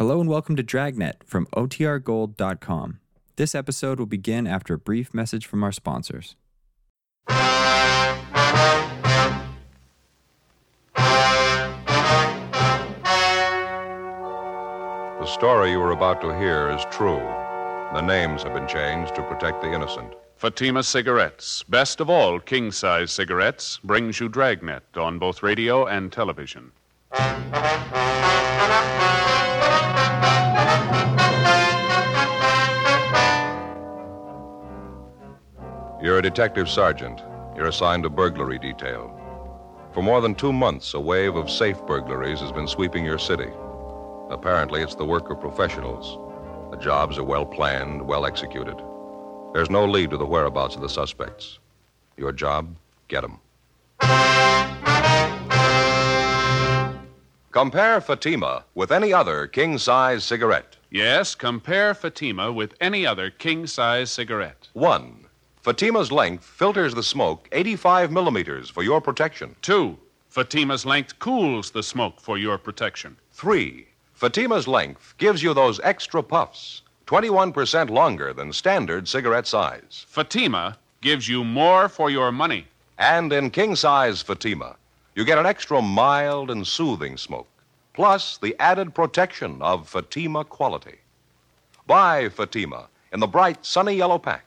Hello and welcome to Dragnet from OTRGold.com. This episode will begin after a brief message from our sponsors. The story you are about to hear is true. The names have been changed to protect the innocent. Fatima Cigarettes, best of all king size cigarettes, brings you Dragnet on both radio and television. You're a detective sergeant. You're assigned to burglary detail. For more than two months, a wave of safe burglaries has been sweeping your city. Apparently, it's the work of professionals. The jobs are well planned, well executed. There's no lead to the whereabouts of the suspects. Your job, get 'em. Compare Fatima with any other king size cigarette. Yes, compare Fatima with any other king size cigarette. One, Fatima's length filters the smoke 85 millimeters for your protection. Two, Fatima's length cools the smoke for your protection. Three, Fatima's length gives you those extra puffs, 21% longer than standard cigarette size. Fatima gives you more for your money. And in king size Fatima, you get an extra mild and soothing smoke, plus the added protection of Fatima quality. Buy Fatima in the bright sunny yellow pack.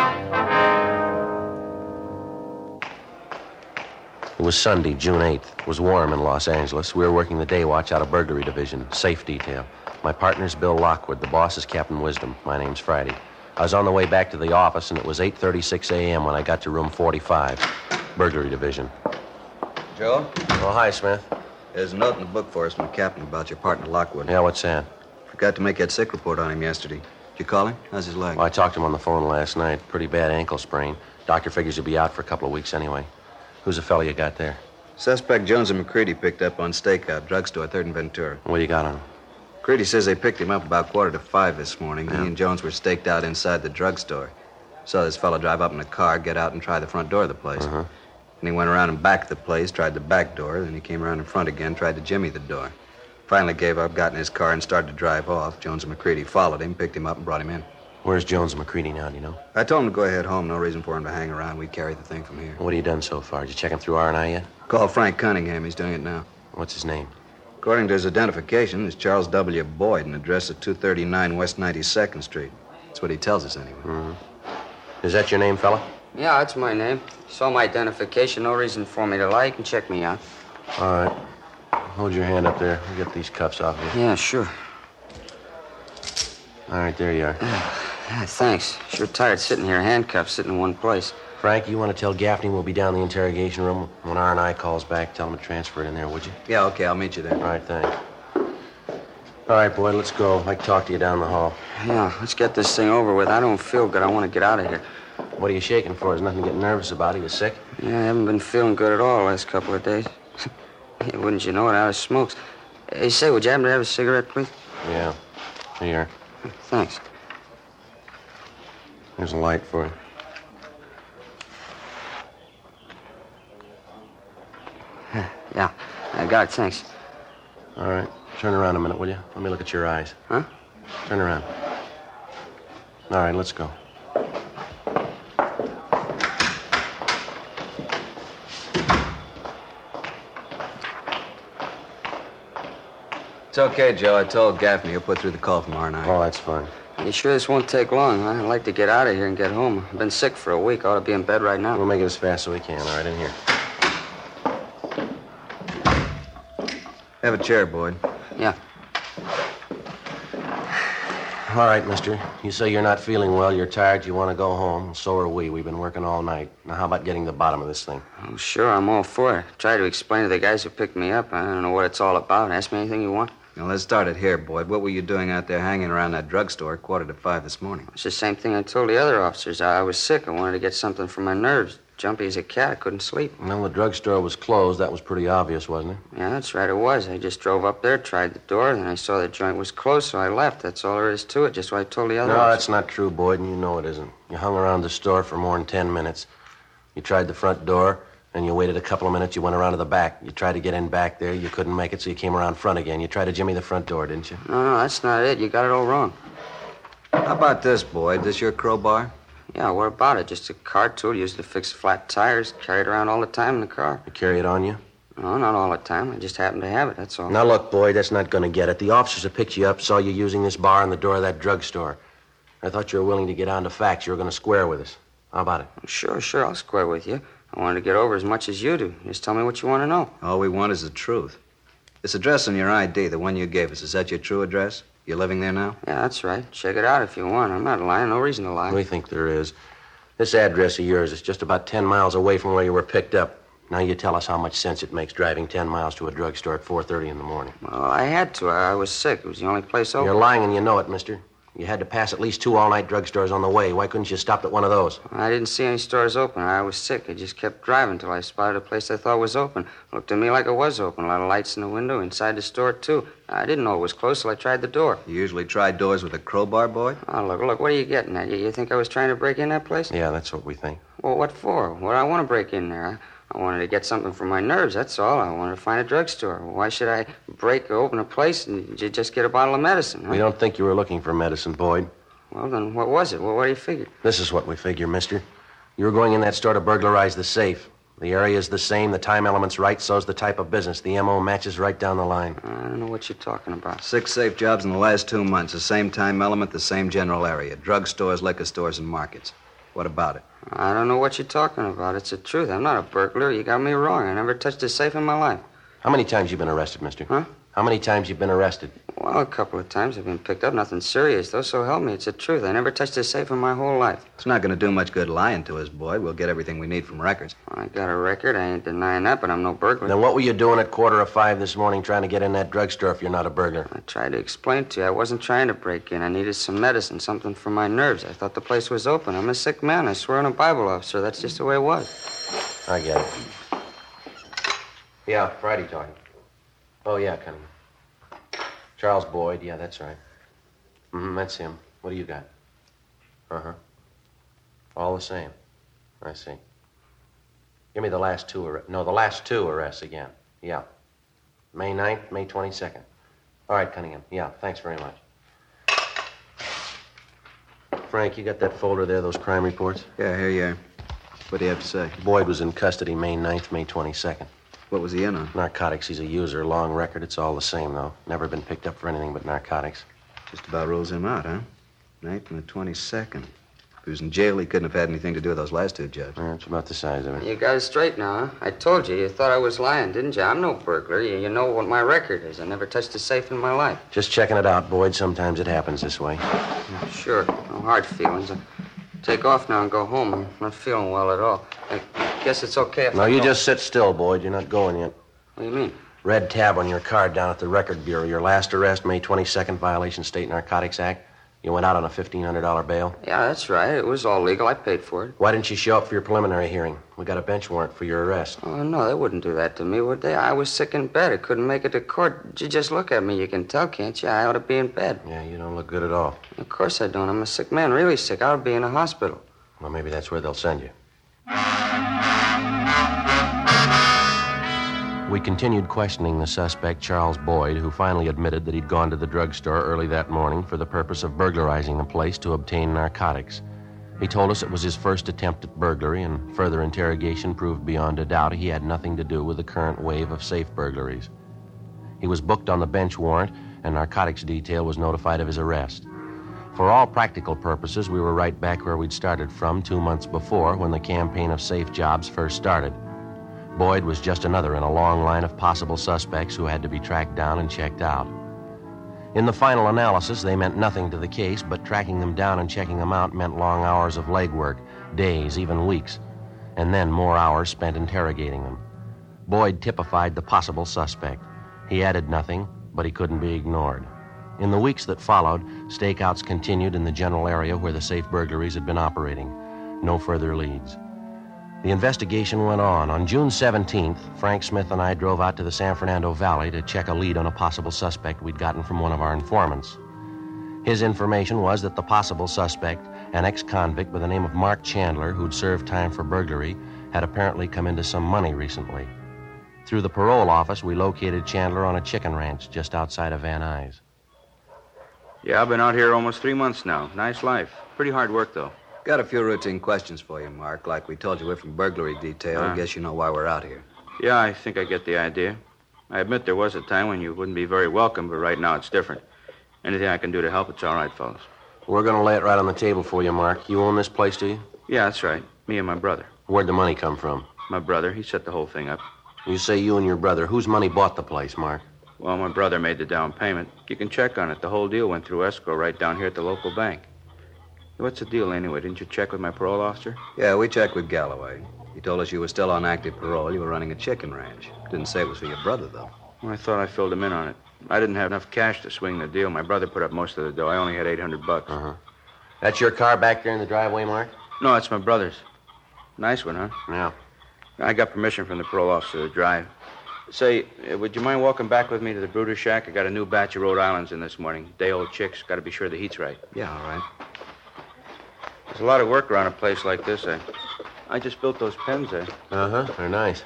It was Sunday, June 8th. It was warm in Los Angeles. We were working the day watch out of burglary division, safe detail. My partner's Bill Lockwood. The boss is Captain Wisdom. My name's Friday. I was on the way back to the office, and it was 8.36 a.m. when I got to room 45, burglary division. Joe, Oh, hi, Smith. there's a note in the book for us from the captain about your partner Lockwood. Yeah, what's that? Forgot to make that sick report on him yesterday. Did you call him? How's his leg? Well, I talked to him on the phone last night. Pretty bad ankle sprain. Doctor figures he'll be out for a couple of weeks anyway. Who's the fellow you got there? Suspect Jones and McCready picked up on stakeout, drugstore, 3rd and Ventura. What do you got on him? McCready says they picked him up about quarter to five this morning. Yeah. He and Jones were staked out inside the drugstore. Saw this fellow drive up in a car, get out, and try the front door of the place. Uh-huh. And he went around and back the place, tried the back door, then he came around in front again, tried to jimmy the door. Finally gave up, got in his car, and started to drive off. Jones and McCready followed him, picked him up, and brought him in. Where's Jones and McCready now, do you know? I told him to go ahead home. No reason for him to hang around. We'd carry the thing from here. What have you done so far? Did you check him through R&I yet? Call Frank Cunningham. He's doing it now. What's his name? According to his identification, it's Charles W. Boyd, and address at 239 West 92nd Street. That's what he tells us anyway. Mm-hmm. Is that your name, fella? Yeah, that's my name. Saw my identification. No reason for me to lie. You can check me out. All right. Hold your hand up there. We'll get these cuffs off you. Yeah, sure. All right, there you are. Yeah, thanks. Sure tired sitting here handcuffed, sitting in one place. Frank, you want to tell Gaffney we'll be down in the interrogation room when R&I calls back? Tell him to transfer it in there, would you? Yeah, okay, I'll meet you there. All right, thanks. All right, boy, let's go. I'd like to talk to you down the hall. Yeah, let's get this thing over with. I don't feel good. I want to get out of here. What are you shaking for? There's nothing to get nervous about. Are you sick? Yeah, I haven't been feeling good at all the last couple of days. yeah, wouldn't you know it? Out of smokes. Hey, say, would you happen to have a cigarette, please? Yeah. Here. Thanks. There's a light for you. Yeah, I got it. Thanks. All right. Turn around a minute, will you? Let me look at your eyes. Huh? Turn around. All right, let's go. It's okay, Joe. I told Gaffney he'll put through the call from R&I. Oh, that's fine. You sure this won't take long? I'd like to get out of here and get home. I've been sick for a week. I ought to be in bed right now. We'll make it as fast as we can. All right, in here. Have a chair, Boyd. Yeah. All right, mister. You say you're not feeling well, you're tired, you want to go home. So are we. We've been working all night. Now, how about getting to the bottom of this thing? Oh, sure, I'm all for it. Try to explain to the guys who picked me up. I don't know what it's all about. Ask me anything you want. Now, let's start it here, Boyd. What were you doing out there hanging around that drugstore at quarter to five this morning? It's the same thing I told the other officers. I I was sick. I wanted to get something for my nerves. Jumpy as a cat. I couldn't sleep. Well, the drugstore was closed. That was pretty obvious, wasn't it? Yeah, that's right. It was. I just drove up there, tried the door, and then I saw the joint was closed, so I left. That's all there is to it. Just what I told the other No, officers. that's not true, Boyd, and you know it isn't. You hung around the store for more than ten minutes. You tried the front door, and you waited a couple of minutes. You went around to the back. You tried to get in back there. You couldn't make it, so you came around front again. You tried to jimmy the front door, didn't you? No, no, that's not it. You got it all wrong. How about this, Boyd? This your crowbar? Yeah, what about it? Just a car tool used to fix flat tires. Carried around all the time in the car. You carry it on you? No, not all the time. I just happened to have it, that's all. Now, look, Boyd, that's not going to get it. The officers that picked you up saw you using this bar on the door of that drugstore. I thought you were willing to get on to facts. You were going to square with us. How about it? Sure, sure, I'll square with you. I wanted to get over as much as you do. Just tell me what you want to know. All we want is the truth. This address on your ID, the one you gave us, is that your true address? You're living there now? Yeah, that's right. Check it out if you want. I'm not lying. No reason to lie. We think there is. This address of yours is just about 10 miles away from where you were picked up. Now you tell us how much sense it makes driving 10 miles to a drugstore at 4.30 in the morning. Well, I had to. I I was sick. It was the only place open. You're lying and you know it, mister. You had to pass at least two all-night drugstores on the way. Why couldn't you stop at one of those? I didn't see any stores open. I was sick. I just kept driving till I spotted a place I thought was open. Looked to me like it was open. A lot of lights in the window, inside the store, too. I didn't know it was closed, so I tried the door. You usually try doors with a crowbar, boy? Oh, look, look, what are you getting at? You, you think I was trying to break in that place? Yeah, that's what we think. Well, what for? What I want to break in there? I, I wanted to get something for my nerves, that's all. I wanted to find a drugstore. Why should I break or open a place and j- just get a bottle of medicine? Huh? We don't think you were looking for medicine, Boyd. Well, then what was it? Well, what do you figure? This is what we figure, mister. You were going in that store to burglarize the safe. The area's the same, the time element's right, so's the type of business. The MO matches right down the line. I don't know what you're talking about. Six safe jobs in the last two months. The same time element, the same general area. Drugstores, liquor stores, and markets. What about it? I don't know what you're talking about. It's the truth. I'm not a burglar. You got me wrong. I never touched a safe in my life. How many times you been arrested, mister? Huh? How many times you been arrested? Well, a couple of times I've been picked up. Nothing serious, though, so help me. It's the truth. I never touched a safe in my whole life. It's not going to do much good lying to us, boy. We'll get everything we need from records. I got a record. I ain't denying that, but I'm no burglar. Then what were you doing at quarter of five this morning trying to get in that drugstore if you're not a burglar? I tried to explain to you. I wasn't trying to break in. I needed some medicine, something for my nerves. I thought the place was open. I'm a sick man. I swear on a Bible officer. That's just the way it was. I get it. Yeah, Friday talking. Oh, yeah, Cunningham. Charles Boyd, yeah, that's right. Mm-hmm, that's him. What do you got? Uh-huh. All the same. I see. Give me the last two arrests. No, the last two arrests again. Yeah. May 9th, May 22nd. All right, Cunningham. Yeah, thanks very much. Frank, you got that folder there, those crime reports? Yeah, here you are. What do you have to say? Boyd was in custody May 9th, May 22nd. What was he in on? Narcotics, he's a user. Long record, it's all the same, though. Never been picked up for anything but narcotics. Just about rules him out, huh? Ninth and the 22nd. If he was in jail, he couldn't have had anything to do with those last two jobs. Yeah, it's about the size of it. You got it straight now, huh? I told you. You thought I was lying, didn't you? I'm no burglar. You, you know what my record is. I never touched a safe in my life. Just checking it out, Boyd. Sometimes it happens this way. Sure. No hard feelings. I'll take off now and go home. I'm not feeling well at all. I guess it's okay if No, I you go. just sit still, Boyd. You're not going yet. What do you mean? Red tab on your card down at the Record Bureau. Your last arrest, May 22nd, violation State Narcotics Act. You went out on a $1,500 bail. Yeah, that's right. It was all legal. I paid for it. Why didn't you show up for your preliminary hearing? We got a bench warrant for your arrest. Oh, no, they wouldn't do that to me, would they? I was sick in bed. I couldn't make it to court. You just look at me. You can tell, can't you? I ought to be in bed. Yeah, you don't look good at all. Of course I don't. I'm a sick man, really sick. I ought to be in a hospital. Well, maybe that's where they'll send you. We continued questioning the suspect, Charles Boyd, who finally admitted that he'd gone to the drugstore early that morning for the purpose of burglarizing the place to obtain narcotics. He told us it was his first attempt at burglary, and further interrogation proved beyond a doubt he had nothing to do with the current wave of safe burglaries. He was booked on the bench warrant, and narcotics detail was notified of his arrest. For all practical purposes, we were right back where we'd started from two months before when the campaign of safe jobs first started. Boyd was just another in a long line of possible suspects who had to be tracked down and checked out. In the final analysis, they meant nothing to the case, but tracking them down and checking them out meant long hours of legwork, days, even weeks, and then more hours spent interrogating them. Boyd typified the possible suspect. He added nothing, but he couldn't be ignored. In the weeks that followed, stakeouts continued in the general area where the safe burglaries had been operating. No further leads. The investigation went on. On June 17th, Frank Smith and I drove out to the San Fernando Valley to check a lead on a possible suspect we'd gotten from one of our informants. His information was that the possible suspect, an ex convict by the name of Mark Chandler, who'd served time for burglary, had apparently come into some money recently. Through the parole office, we located Chandler on a chicken ranch just outside of Van Nuys. Yeah, I've been out here almost three months now. Nice life. Pretty hard work, though. Got a few routine questions for you, Mark. Like we told you, we're from burglary detail. Ah. Guess you know why we're out here. Yeah, I think I get the idea. I admit there was a time when you wouldn't be very welcome, but right now it's different. Anything I can do to help, it's all right, fellas. We're going to lay it right on the table for you, Mark. You own this place, do you? Yeah, that's right. Me and my brother. Where'd the money come from? My brother, he set the whole thing up. You say you and your brother. Whose money bought the place, Mark? Well, my brother made the down payment. You can check on it. The whole deal went through escrow right down here at the local bank. What's the deal anyway? Didn't you check with my parole officer? Yeah, we checked with Galloway. He told us you were still on active parole. You were running a chicken ranch. Didn't say it was for your brother, though. Well, I thought I filled him in on it. I didn't have enough cash to swing the deal. My brother put up most of the dough. I only had 800 bucks. Uh-huh. That's your car back there in the driveway, Mark? No, it's my brother's. Nice one, huh? Yeah. I got permission from the parole officer to drive. Say, uh, would you mind walking back with me to the Brooder Shack? I got a new batch of Rhode Islands in this morning. Day old chicks. Got to be sure the heat's right. Yeah, all right. There's a lot of work around a place like this. I, I just built those pens there. Uh-huh. They're nice.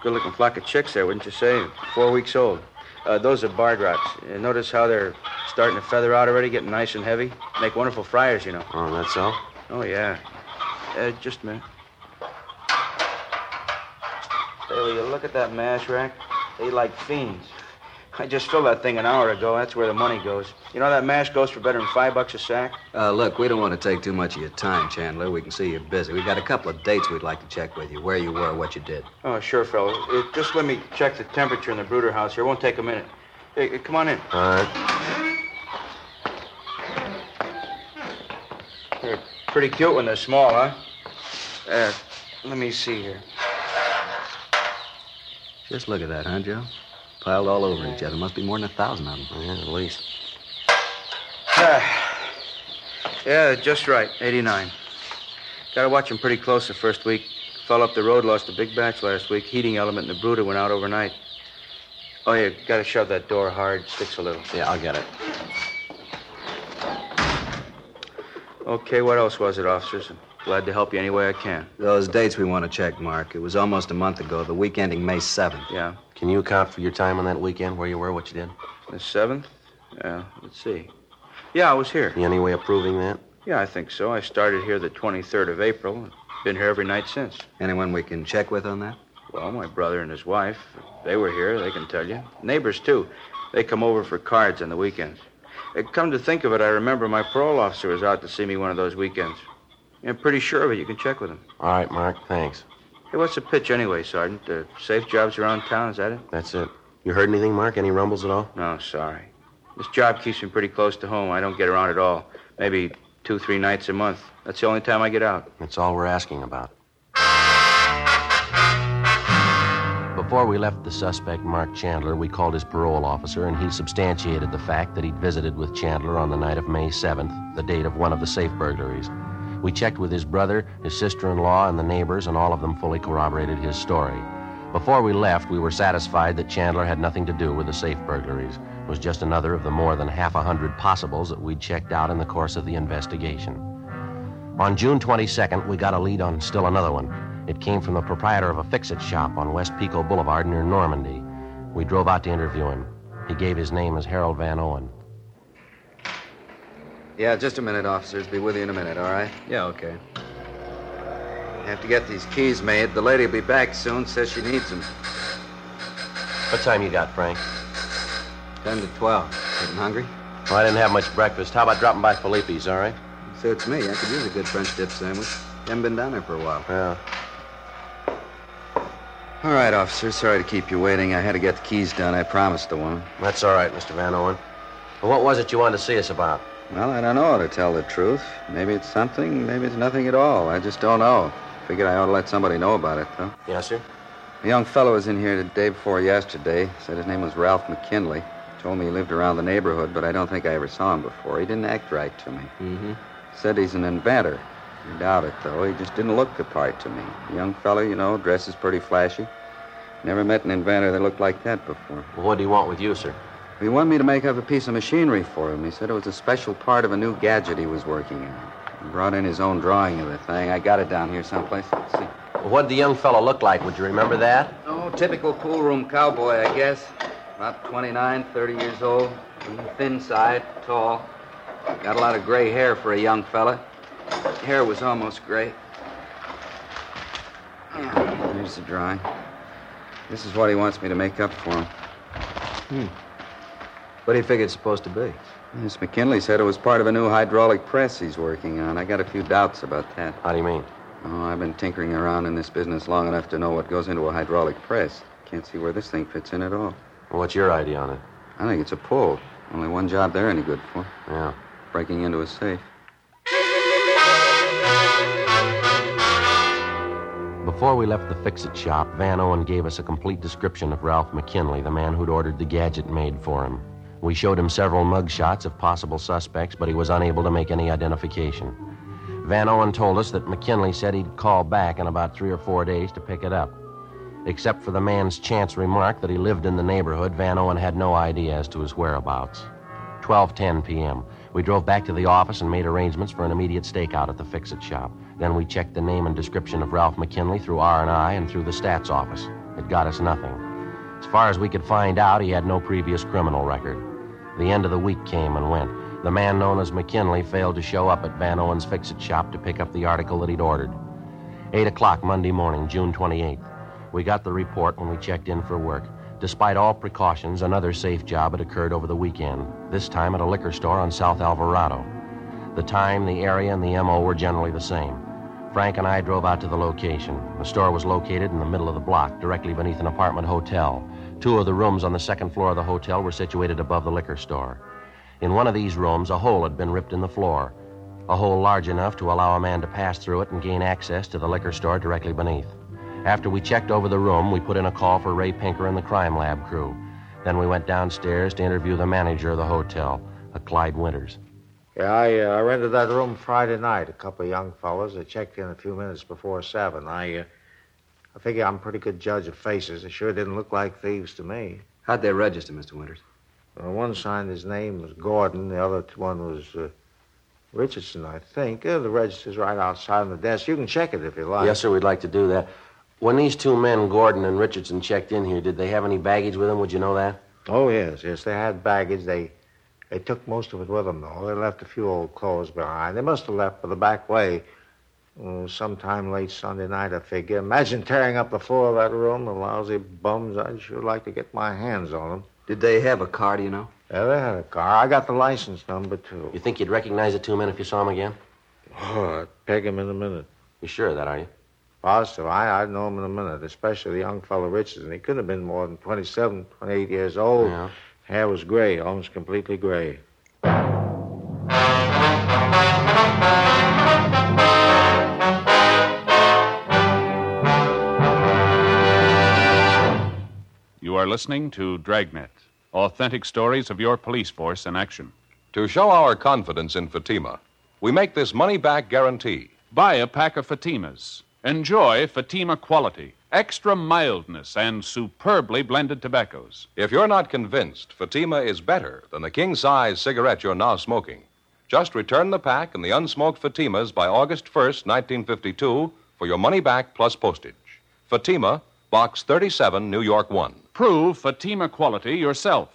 Good looking flock of chicks there, wouldn't you say? Four weeks old. Uh, those are barred rocks. Uh, notice how they're starting to feather out already, getting nice and heavy? Make wonderful fryers, you know. Oh, that's all? Oh, yeah. Uh, just a minute. You look at that mash rack? They like fiends. I just filled that thing an hour ago. That's where the money goes. You know that mash goes for better than five bucks a sack? Uh, look, we don't want to take too much of your time, Chandler. We can see you're busy. We've got a couple of dates we'd like to check with you. Where you were, what you did. Oh, sure, fellow. Uh, just let me check the temperature in the brooder house here. It won't take a minute. Hey, come on in. All right. They're pretty cute when they're small, huh? Uh, let me see here. Just look at that, huh, Joe? Piled all over each other. Must be more than a thousand of them. Yeah, at least. Ah, yeah, just right. 89. Gotta watch him pretty close the first week. Fell up the road, lost a big batch last week. Heating element in the brooder went out overnight. Oh, yeah, gotta shove that door hard. Sticks a little. Yeah, I'll get it. Okay, what else was it, officers? I'm glad to help you any way I can. Those dates we want to check, Mark. It was almost a month ago, the week ending May 7th. Yeah, Can you account for your time on that weekend, where you were, what you did? the 7th? Yeah, let's see. Yeah, I was here. You any way of proving that? Yeah, I think so. I started here the 23rd of April. Been here every night since. Anyone we can check with on that? Well, my brother and his wife, they were here, they can tell you. Neighbors, too. They come over for cards on the weekends. Uh, come to think of it, I remember my parole officer was out to see me one of those weekends. I'm pretty sure of it. You can check with him. All right, Mark, thanks. Hey, what's the pitch anyway, Sergeant? The safe jobs around town, is that it? That's it. You heard anything, Mark? Any rumbles at all? No, sorry. This job keeps me pretty close to home. I don't get around at all. Maybe two, three nights a month. That's the only time I get out. That's all we're asking about. Before we left the suspect, Mark Chandler, we called his parole officer, and he substantiated the fact that he'd visited with Chandler on the night of May 7th, the date of one of the safe burglaries. We checked with his brother, his sister in law, and the neighbors, and all of them fully corroborated his story. Before we left, we were satisfied that Chandler had nothing to do with the safe burglaries. It was just another of the more than half a hundred possibles that we'd checked out in the course of the investigation. On June 22nd, we got a lead on still another one. It came from the proprietor of a fix it shop on West Pico Boulevard near Normandie. We drove out to interview him. He gave his name as Harold Van Owen. Yeah, just a minute, officers. Be with you in a minute, all right? Yeah, okay. Have to get these keys made. The lady'll be back soon. Says she needs them. What time you got, Frank? 10 to 12. Getting hungry? Well, I didn't have much breakfast. How about dropping by Philippe's, all right? Suits me. I could use a good French dip sandwich. Haven't been down there for a while. Yeah. All right, officer. Sorry to keep you waiting. I had to get the keys done. I promised the woman. That's all right, Mr. Van Owen. Well, what was it you wanted to see us about? Well, I don't know, to tell the truth. Maybe it's something, maybe it's nothing at all. I just don't know. Figured I ought to let somebody know about it, though. Yes, sir? A young fellow was in here the day before yesterday. Said his name was Ralph McKinley. Told me he lived around the neighborhood, but I don't think I ever saw him before. He didn't act right to me. Mm-hmm. Said he's an inventor. I doubt it, though. He just didn't look the part to me. Young fellow, you know, dresses pretty flashy. Never met an inventor that looked like that before. Well, what do you want with you, sir? He wanted me to make up a piece of machinery for him. He said it was a special part of a new gadget he was working on. He brought in his own drawing of the thing. I got it down here someplace. Let's see. Well, what did the young fellow look like? Would you remember that? Oh, typical pool room cowboy, I guess. About 29, 30 years old. Thin side, tall. Got a lot of gray hair for a young fella. Hair was almost gray. Yeah, Here's the drawing. This is what he wants me to make up for him. Hmm. What do you figure it's supposed to be? Miss McKinley said it was part of a new hydraulic press he's working on. I got a few doubts about that. How do you mean? Oh, I've been tinkering around in this business long enough to know what goes into a hydraulic press. Can't see where this thing fits in at all. Well, what's your idea on it? I think it's a pull. Only one job they're any good for. Yeah. Breaking into a safe. Before we left the fix-it shop, Van Owen gave us a complete description of Ralph McKinley, the man who'd ordered the gadget made for him. We showed him several mug shots of possible suspects, but he was unable to make any identification. Van Owen told us that McKinley said he'd call back in about three or four days to pick it up. Except for the man's chance remark that he lived in the neighborhood, Van Owen had no idea as to his whereabouts. 12:10 p.m. We drove back to the office and made arrangements for an immediate stakeout at the fix-it shop. Then we checked the name and description of Ralph McKinley through R&I and through the stats office. It got us nothing. As far as we could find out, he had no previous criminal record. The end of the week came and went. The man known as McKinley failed to show up at Van Owen's fix-it shop to pick up the article that he'd ordered. 8 o'clock Monday morning, June 28th. We got the report when we checked in for work. Despite all precautions, another safe job had occurred over the weekend, this time at a liquor store on South Alvarado. The time, the area, and the MO were generally the same. Frank and I drove out to the location. The store was located in the middle of the block, directly beneath an apartment hotel. Two of the rooms on the second floor of the hotel were situated above the liquor store. In one of these rooms, a hole had been ripped in the floor, a hole large enough to allow a man to pass through it and gain access to the liquor store directly beneath. After we checked over the room, we put in a call for Ray Pinker and the crime lab crew. Then we went downstairs to interview the manager of the hotel, a Clyde Winters. Yeah, I, uh, I rented that room Friday night. A couple of young fellows. They checked in a few minutes before seven. I, uh, I figure I'm a pretty good judge of faces. They sure didn't look like thieves to me. How'd they register, Mr. Winters? Uh, one signed his name was Gordon. The other one was uh, Richardson, I think. Uh, the register's right outside on the desk. You can check it if you like. Yes, sir, we'd like to do that. When these two men, Gordon and Richardson, checked in here, did they have any baggage with them? Would you know that? Oh yes, yes. They had baggage. They they took most of it with them, though. They left a few old clothes behind. They must have left for the back way. Uh, sometime late Sunday night, I figure. Imagine tearing up the floor of that room. The lousy bums. I'd sure like to get my hands on them. Did they have a car, do you know? Yeah, they had a car. I got the license number, too. You think you'd recognize the two men if you saw them again? Oh, I'd peg him in a minute. You sure of that, are you? Positive. I, I'd know him in a minute, especially the young fellow Richardson. He couldn't have been more than 27, 28 years old. Yeah. Hair was gray, almost completely gray. You are listening to Dragnet, authentic stories of your police force in action. To show our confidence in Fatima, we make this money back guarantee. Buy a pack of Fatimas. Enjoy Fatima quality, extra mildness, and superbly blended tobaccos. If you're not convinced Fatima is better than the king size cigarette you're now smoking, just return the pack and the unsmoked Fatimas by August 1st, 1952, for your money back plus postage. Fatima, Box 37, New York 1. Prove Fatima quality yourself.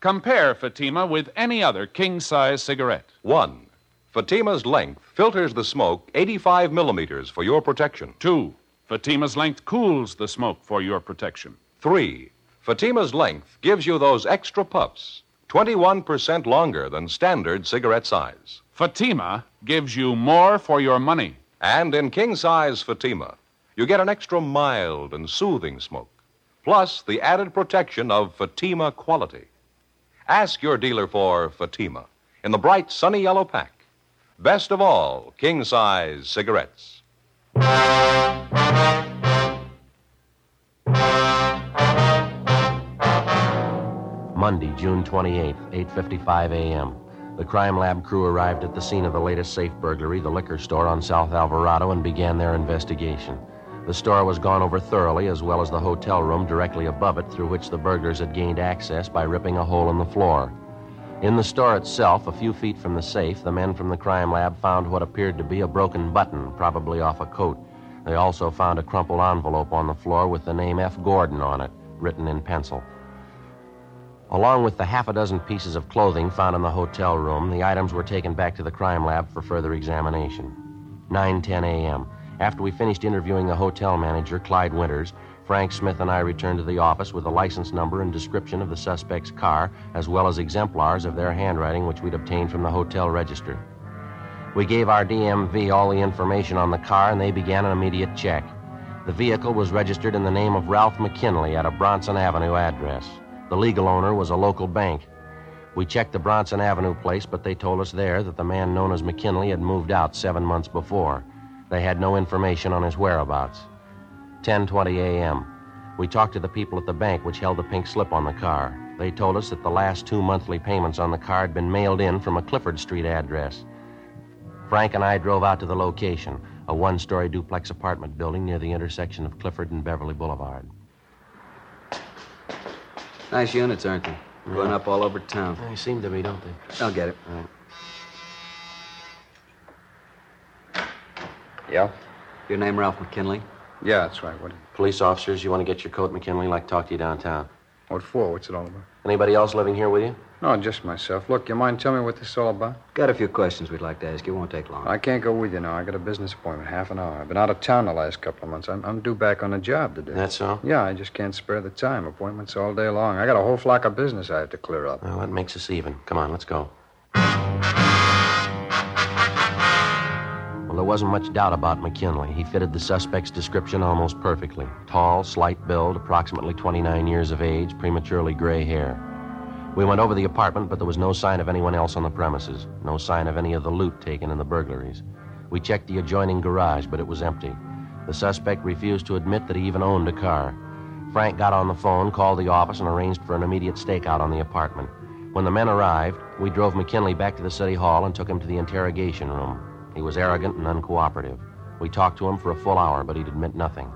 Compare Fatima with any other king size cigarette. 1. Fatima's length filters the smoke 85 millimeters for your protection. Two, Fatima's length cools the smoke for your protection. 3. Fatima's length gives you those extra puffs, 21% longer than standard cigarette size. Fatima gives you more for your money. And in king size Fatima, you get an extra mild and soothing smoke, plus the added protection of Fatima quality. Ask your dealer for Fatima in the bright sunny yellow pack. Best of all, king size cigarettes. Monday, June 28th, 8:55 a.m. The crime lab crew arrived at the scene of the latest safe burglary, the liquor store on South Alvarado, and began their investigation. The store was gone over thoroughly, as well as the hotel room directly above it, through which the burglars had gained access by ripping a hole in the floor. In the store itself, a few feet from the safe, the men from the crime lab found what appeared to be a broken button, probably off a coat. They also found a crumpled envelope on the floor with the name F. Gordon on it, written in pencil. Along with the half a dozen pieces of clothing found in the hotel room, the items were taken back to the crime lab for further examination. 9:10 a.m. After we finished interviewing the hotel manager, Clyde Winters, Frank Smith and I returned to the office with the license number and description of the suspect's car, as well as exemplars of their handwriting which we'd obtained from the hotel register. We gave our DMV all the information on the car, and they began an immediate check. The vehicle was registered in the name of Ralph McKinley at a Bronson Avenue address. The legal owner was a local bank. We checked the Bronson Avenue place, but they told us there that the man known as McKinley had moved out seven months before. They had no information on his whereabouts. 10:20 a.m. We talked to the people at the bank which held the pink slip on the car. They told us that the last two monthly payments on the car had been mailed in from a Clifford Street address. Frank and I drove out to the location, a one-story duplex apartment building near the intersection of Clifford and Beverly Boulevard. Nice units, aren't they? Going up all over town. They seem to be, don't they? I'll get it. Right. Yeah? Your name Ralph McKinley? Yeah, that's right. What, Police officers, you want to get your coat, McKinley, like talk to you downtown. what for? What's it all about? Anybody else living here with you? No, just myself. Look, you mind telling me what this is all about? Got a few questions we'd like to ask you. Won't take long. I can't go with you now. I got a business appointment, half an hour. I've been out of town the last couple of months. I'm, I'm due back on the job today. That's all? Yeah, I just can't spare the time. Appointments all day long. I got a whole flock of business I have to clear up. Well, that makes us even. Come on, let's go. Well, there wasn't much doubt about McKinley. He fitted the suspect's description almost perfectly. Tall, slight build, approximately 29 years of age, prematurely gray hair. We went over the apartment, but there was no sign of anyone else on the premises. No sign of any of the loot taken in the burglaries. We checked the adjoining garage, but it was empty. The suspect refused to admit that he even owned a car. Frank got on the phone, called the office, and arranged for an immediate stakeout on the apartment. When the men arrived, we drove McKinley back to the city hall and took him to the interrogation room. He was arrogant and uncooperative. We talked to him for a full hour, but he'd admit nothing.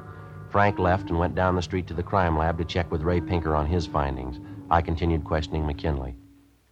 Frank left and went down the street to the crime lab to check with Ray Pinker on his findings. I continued questioning McKinley.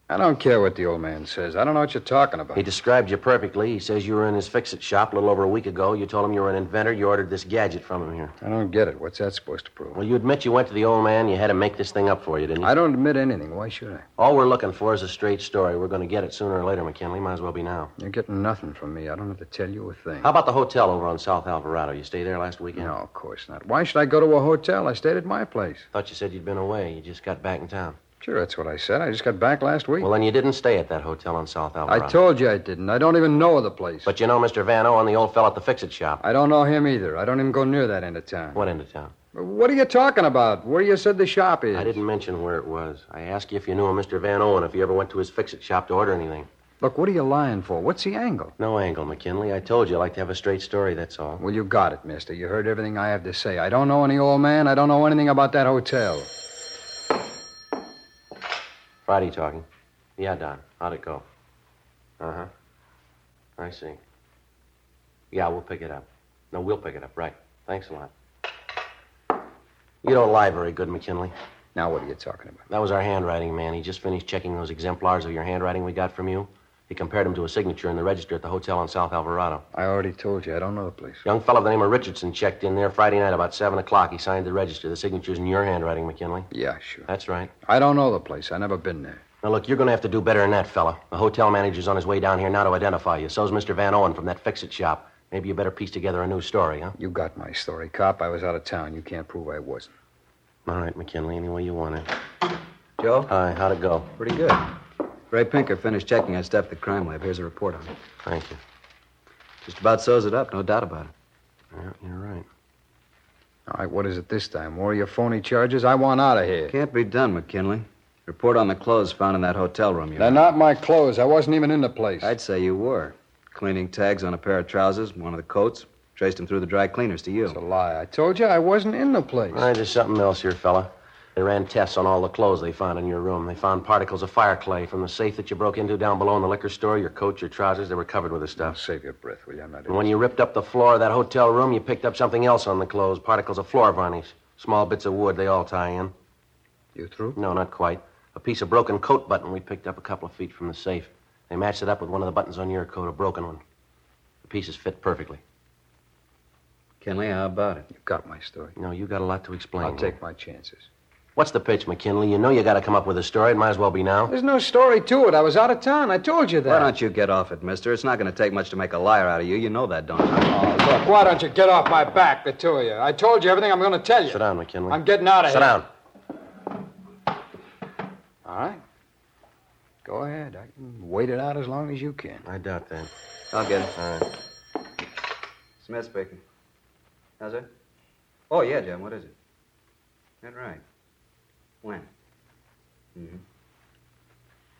I don't care what the old man says. I don't know what you're talking about. He described you perfectly. He says you were in his fix it shop a little over a week ago. You told him you were an inventor. You ordered this gadget from him here. I don't get it. What's that supposed to prove? Well, you admit you went to the old man. You had him make this thing up for you, didn't you? I don't admit anything. Why should I? All we're looking for is a straight story. We're going to get it sooner or later, McKinley. Might as well be now. You're getting nothing from me. I don't have to tell you a thing. How about the hotel over on South Alvarado? You stayed there last weekend? No, of course not. Why should I go to a hotel? I stayed at my place. Thought you said you'd been away. You just got back in town. Sure, that's what I said. I just got back last week. Well, then you didn't stay at that hotel on South Alvarado. I told you I didn't. I don't even know the place. But you know Mr. Van Owen, the old fellow at the fix it shop. I don't know him either. I don't even go near that end of town. What end of town? What are you talking about? Where you said the shop is? I didn't mention where it was. I asked you if you knew a Mr. Van Owen, if you ever went to his fix it shop to order anything. Look, what are you lying for? What's the angle? No angle, McKinley. I told you I like to have a straight story, that's all. Well, you got it, mister. You heard everything I have to say. I don't know any old man. I don't know anything about that hotel. Friday talking. Yeah, Don. How'd it go? Uh huh. I see. Yeah, we'll pick it up. No, we'll pick it up. Right. Thanks a lot. You don't lie very good, McKinley. Now, what are you talking about? That was our handwriting man. He just finished checking those exemplars of your handwriting we got from you. He compared him to a signature in the register at the hotel on South Alvarado. I already told you. I don't know the place. Young fellow by the name of Richardson checked in there Friday night about 7 o'clock. He signed the register. The signature's in your handwriting, McKinley. Yeah, sure. That's right. I don't know the place. I never been there. Now, look, you're going to have to do better than that, fella. The hotel manager's on his way down here now to identify you. So's Mr. Van Owen from that fix-it shop. Maybe you better piece together a new story, huh? You got my story, cop. I was out of town. You can't prove I wasn't. All right, McKinley, any way you want it. Joe? Hi, how'd it go? Pretty good. Ray Pinker finished checking that stuff at the crime lab. Here's a report on it. Thank you. Just about sews it up, no doubt about it. Yeah, you're right. All right, what is it this time? More of your phony charges? I want out of here. Can't be done, McKinley. Report on the clothes found in that hotel room. You They're not my clothes. I wasn't even in the place. I'd say you were. Cleaning tags on a pair of trousers, one of the coats. Traced them through the dry cleaners to you. It's a lie. I told you I wasn't in the place. All right, there's something else here, fella. They ran tests on all the clothes they found in your room. They found particles of fire clay from the safe that you broke into down below in the liquor store. Your coat, your trousers, they were covered with the stuff. Save your breath, will you? I'm not. And when you ripped up the floor of that hotel room, you picked up something else on the clothes particles of floor varnish. Small bits of wood, they all tie in. You through? No, not quite. A piece of broken coat button we picked up a couple of feet from the safe. They matched it up with one of the buttons on your coat, a broken one. The pieces fit perfectly. Kenley, how about it? You've got my story. No, you got a lot to explain. I'll take my chances. What's the pitch, McKinley? You know you got to come up with a story. It might as well be now. There's no story to it. I was out of town. I told you that. Why don't you get off it, mister? It's not going to take much to make a liar out of you. You know that, don't you? Oh, look, why don't you get off my back, the two of you? I told you everything I'm going to tell you. Sit down, McKinley. I'm getting out of Sit here. Sit down. All right. Go ahead. I can wait it out as long as you can. I doubt that. I'll get it. All right. Smith speaking. How's it? Oh, yeah, Jim. What is it? That right. When? Mm-hmm.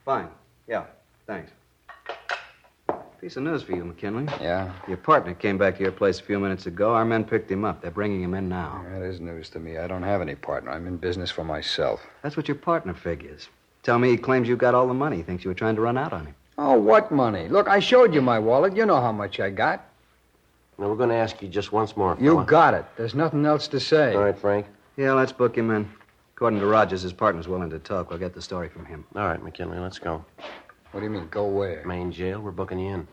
Fine. Yeah. Thanks. Piece of news for you, McKinley. Yeah? Your partner came back to your place a few minutes ago. Our men picked him up. They're bringing him in now. That is news to me. I don't have any partner. I'm in business for myself. That's what your partner figures. Tell me he claims you got all the money. He thinks you were trying to run out on him. Oh, what money? Look, I showed you my wallet. You know how much I got. Now, we're going to ask you just once more. You fella. got it. There's nothing else to say. All right, Frank. Yeah, let's book him in. According to Rogers, his partner's willing to talk. We'll get the story from him. All right, McKinley, let's go. What do you mean, go where? Main jail, we're booking you in.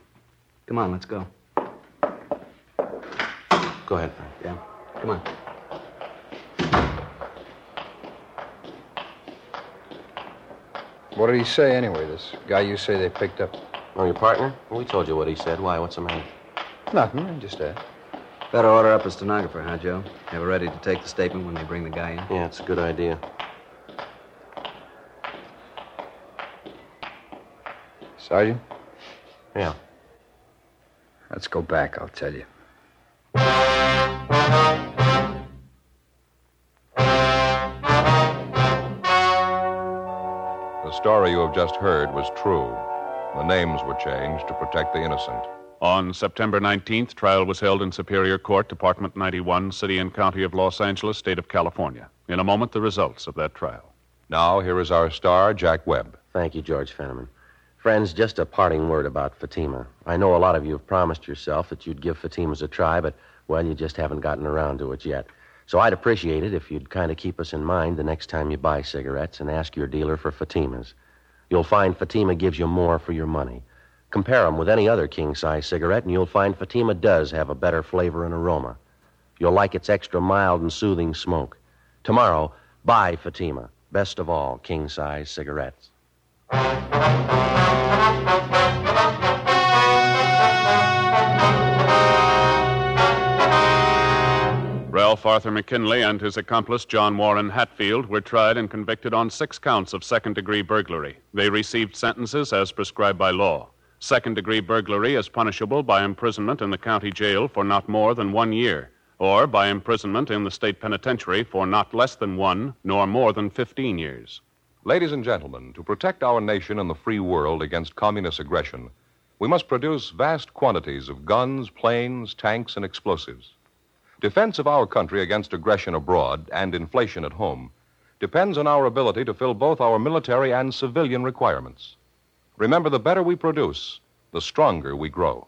Come on, let's go. Go ahead, Frank. Yeah. Come on. What did he say anyway, this guy you say they picked up? Oh, your partner? Well, we told you what he said. Why? What's the matter? Nothing. I just asked. Better order up a stenographer, huh, Joe? Have her ready to take the statement when they bring the guy in. Yeah, it's a good idea. Sergeant? Yeah. Let's go back, I'll tell you. The story you have just heard was true. The names were changed to protect the innocent. On September 19th, trial was held in Superior Court, Department 91, City and County of Los Angeles, State of California. In a moment, the results of that trial. Now, here is our star, Jack Webb. Thank you, George Fenneman. Friends, just a parting word about Fatima. I know a lot of you have promised yourself that you'd give Fatima's a try, but, well, you just haven't gotten around to it yet. So I'd appreciate it if you'd kind of keep us in mind the next time you buy cigarettes and ask your dealer for Fatimas. You'll find Fatima gives you more for your money. Compare them with any other king size cigarette, and you'll find Fatima does have a better flavor and aroma. You'll like its extra mild and soothing smoke. Tomorrow, buy Fatima. Best of all, king size cigarettes. Ralph Arthur McKinley and his accomplice, John Warren Hatfield, were tried and convicted on six counts of second degree burglary. They received sentences as prescribed by law. Second degree burglary is punishable by imprisonment in the county jail for not more than one year, or by imprisonment in the state penitentiary for not less than one, nor more than 15 years. Ladies and gentlemen, to protect our nation and the free world against communist aggression, we must produce vast quantities of guns, planes, tanks, and explosives. Defense of our country against aggression abroad and inflation at home depends on our ability to fill both our military and civilian requirements. Remember, the better we produce, the stronger we grow.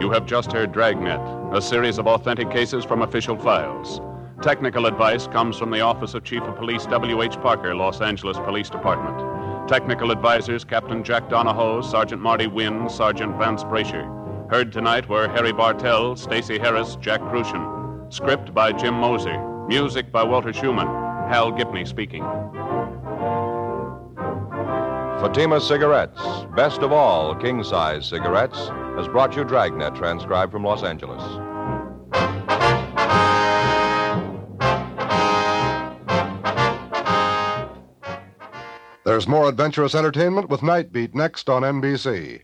You have just heard Dragnet, a series of authentic cases from official files. Technical advice comes from the Office of Chief of Police W.H. Parker, Los Angeles Police Department. Technical advisors Captain Jack Donahoe, Sergeant Marty Wynn, Sergeant Vance Brasher. Heard tonight were Harry Bartell, Stacy Harris, Jack Kruschen. Script by Jim Moser. Music by Walter Schumann. Hal Gibney speaking. Fatima Cigarettes, best of all king size cigarettes, has brought you Dragnet, transcribed from Los Angeles. There's more adventurous entertainment with Nightbeat next on NBC.